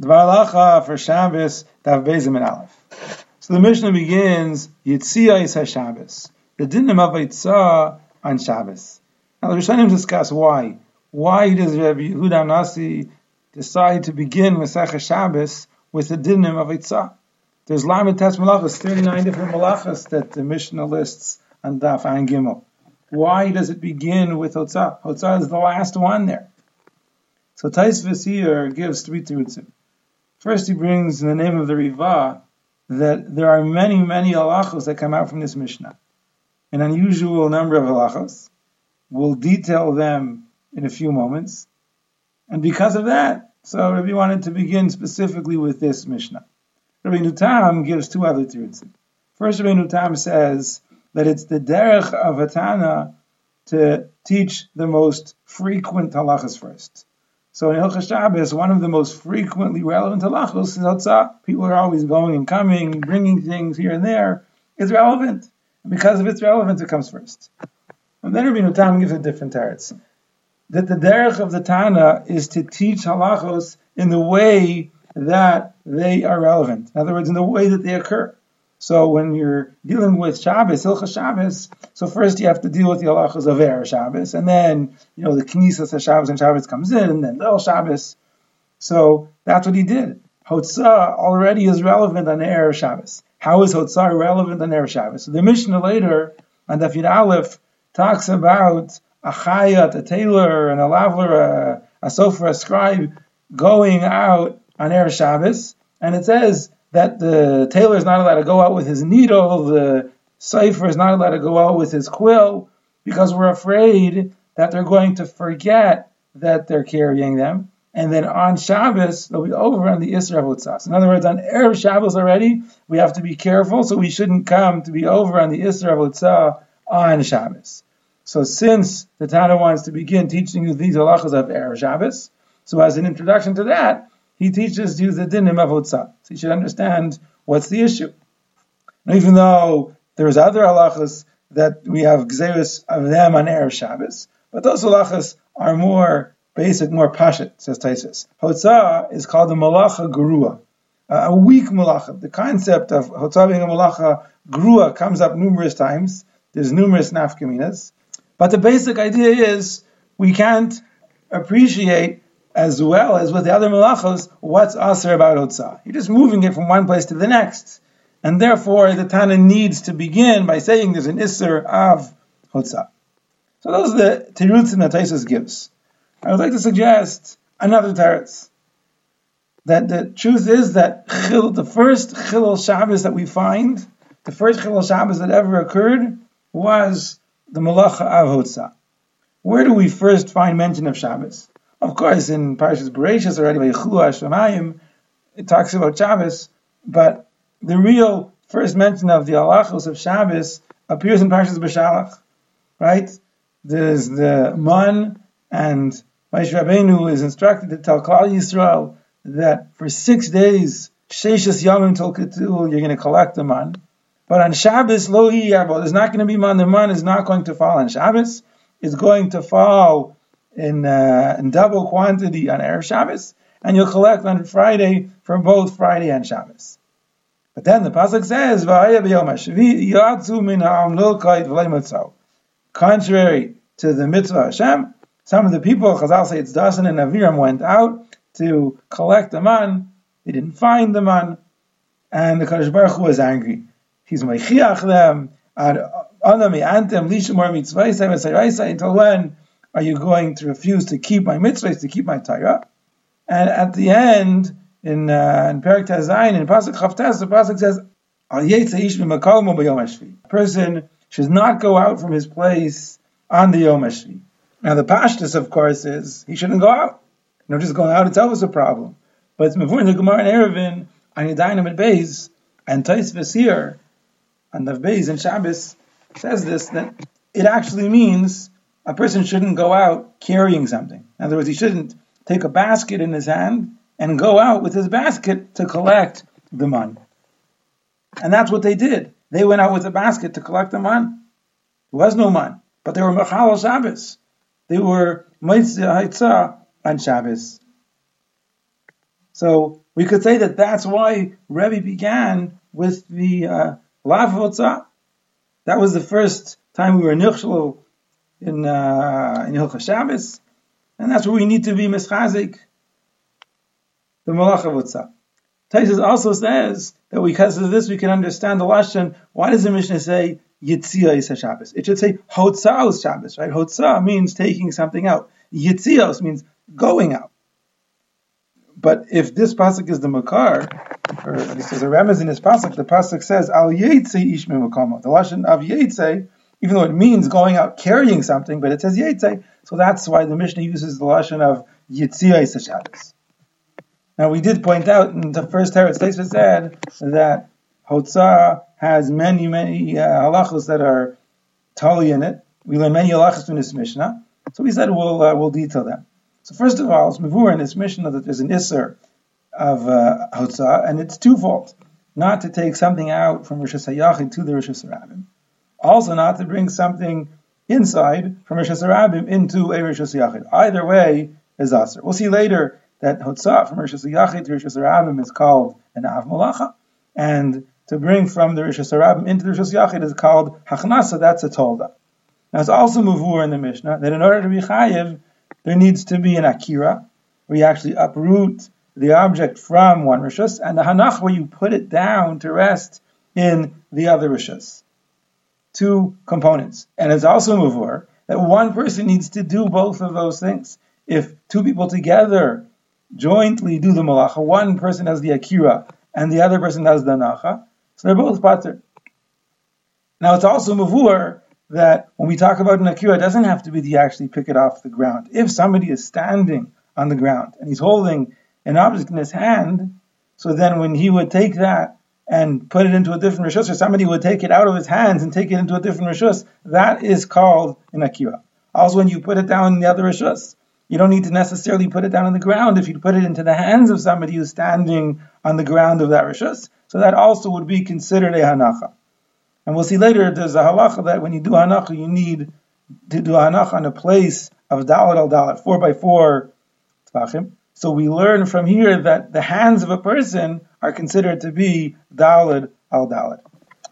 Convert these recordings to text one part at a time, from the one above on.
Dvar for Shabbos, Dav Bezim and Aleph. So the Mishnah begins, Yitzia is HaShabbos. The dinim of Yitzah on Shabbos. Now the Rishonim discuss why. Why does Rabbi Yehuda Nasi decide to begin with Masech Shabbos with the dinim of Yitzah? There's Malachas, 39 different malachas that the Mishnah lists on Daf Ein Gimel. Why does it begin with Hotzah? Hotzah is the last one there. So Taisvis here gives three terutzim. First, he brings in the name of the Riva that there are many, many halachos that come out from this Mishnah. An unusual number of halachos. We'll detail them in a few moments. And because of that, so Rabbi wanted to begin specifically with this Mishnah. Rabbeinu Tam gives two other terutzim. First, Rabbeinu Tam says that it's the derech of Atana to teach the most frequent halachas first. So in Hilchas Shabbos, one of the most frequently relevant halachos is Hotzah. People are always going and coming, bringing things here and there. It's relevant. And because of its relevance, it comes first. And then Rabbeinu Tam gives a different teretz. That the derech of the Tana is to teach halachos in the way that they are relevant. In other words, in the way that they occur. So when you're dealing with Shabbos, Hilchas Shabbos, so first you have to deal with the halachas of Erev Shabbos, and then you know the Knesset of Shabbos and Shabbos comes in, and then El Shabbos. So that's what he did. Hotzah already is relevant on Erev Shabbos. How is Hotzah relevant on Erev Shabbos? So the Mishnah later on Dafid Aleph talks about a chayat, a tailor, and a lavler, a, a sofer, a scribe going out on Erev Shabbos, and it says that the tailor is not allowed to go out with his needle, the cipher is not allowed to go out with his quill, because we're afraid that they're going to forget that they're carrying them. And then on Shabbos, they'll be over on the Isra Hotzas. In other words, on Erev Shabbos already, we have to be careful, so we shouldn't come to be over on the Isra Hotzah on Shabbos. So since the Tana wants to begin teaching you these halachas of Erev Shabbos, so as an introduction to that, he teaches you the dinim of Hotzah. So you should understand what's the issue. And even though there's other halachas that we have gzeris of them on Erev Shabbos, but those halachas are more basic, more pashat, says Taisus. Hotzah is called the malacha grua, uh, a weak malacha. The concept of Hotzah being a malacha grua comes up numerous times. There's numerous nafkaminas. But the basic idea is we can't appreciate as well as with the other malachos, what's aser about Hotzah. You're just moving it from one place to the next. And therefore, the Tana needs to begin by saying there's an Isser of Hotzah. So those are the terutzim that Taisus gives. I would like to suggest another teretz. That the truth is that chil, the first Chilul Shabbos that we find, the first Chilul Shabbos that ever occurred, was the Malacha of Hotzah. Where do we first find mention of Shabbos? Of course, in Parashas Bereshis already by Hashemayim, it talks about Shabbos, but the real first mention of the halachos of Shabbos appears in Parashas Beshalach, right? There's the man, and Moshe Rabbeinu is instructed to tell Klal Yisrael that for six days, Sheshas Yomim Tol Ketul, you're going to collect the man. But on Shabbos, Lo there's not going to be man. The man is not going to fall on Shabbos. It's going to fall in, uh, in double quantity on Erev Shabbos, and you'll collect on Friday for both Friday and Shabbos. But then the pasuk says, Contrary to the mitzvah Hashem, some of the people, Chazal say it's Dasan and Aviram, went out to collect the man. They didn't find the man, and the Kadosh Baruch Hu was angry. He's meichiach them. Ad anami antem lishmor mitzvayis Until when are you going to refuse to keep my mitzvahs, to keep my Torah? And at the end, in uh, in Perak Tazayin, in Pasuk Chavtes, the Pasuk says, A person should not go out from his place on the Yom HaShvi. Now the pashtus, of course, is he shouldn't go out. You know, just going out itself is a problem. But it's before in the Gemara and Eruvin, on Yedayim and Beis, and Tais Vesir, and the Beis and Shabbos says this, that it actually means a person shouldn't go out carrying something. In other words, he shouldn't take a basket in his hand and go out with his basket to collect the money. And that's what they did. They went out with a basket to collect the man. There was no man, but they were Machal Shabbos. They were Meitzah on Shabbos. So we could say that that's why Rebbe began with the uh, Lav That was the first time we were nichshel in uh, in Hilchah Shabbos, and that's where we need to be mischazik the Malach Avotzah. Taisus also says that because of this we can understand the lashon. Why does the Mishnah say Yitzia is Shabbos? It should say Hotzaos Shabbos, right? Hotzah means taking something out. Yitzios means going out. But if this pasuk is the makar, or least there's a remez in this pasuk, the pasuk says Al Yetze Ish Mimakama. The lashon of Yetze, even though it means going out carrying something, but it says Yetze, so that's why the Mishnah uses the lashon of Yitzia Shabbos. Now we did point out in the first Teretz Taisa said that Hotzah has many, many uh, halachos that are tali in it. We learn many halachos in this Mishnah. So we said we'll uh, we'll detail them. So first of all, it's mavur in this Mishnah that there's an isser of uh, and it's twofold. Not to take something out from Rosh Hashanah to the Rosh Hashanah. Also not to bring something inside from Rosh Hashanah into a Rosh Hashanah. Either way is aser. We'll see later that Hotzah from Rosh Hashanah to Rosh Hashanah is called an Av Malacha, and to bring from the Rosh Hashanah into the Rosh Hashanah is called Hachnasa, that's a Tolda. Now it's also Mavur in the Mishnah that in order to be Chayiv, there needs to be an Akira, where you actually uproot the object from one Rishus, and the Hanach where you put it down to rest in the other Rishus. Two components. And it's also Mavur that one person needs to do both of those things. If two people together jointly do the malacha. One person has the akira and the other person has the nacha. So they're both pater. Now it's also mavur that when we talk about an akira, it doesn't have to be to actually pick it off the ground. If somebody is standing on the ground and he's holding an object in his hand, so then when he would take that and put it into a different rishus, or somebody would take it out of his hands and take it into a different rishus, that is called an akira. Also, when you put it down in the other rishus, you don't need to necessarily put it down on the ground if you put it into the hands of somebody who's standing on the ground of that rishus. So that also would be considered a hanacha. And we'll see later there's a halacha that when you do hanacha, you need to do hanacha on a place of dalit al dalit, four by four tvachim. So we learn from here that the hands of a person are considered to be dalit al dalit.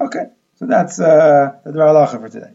Okay, so that's uh, the halacha for today.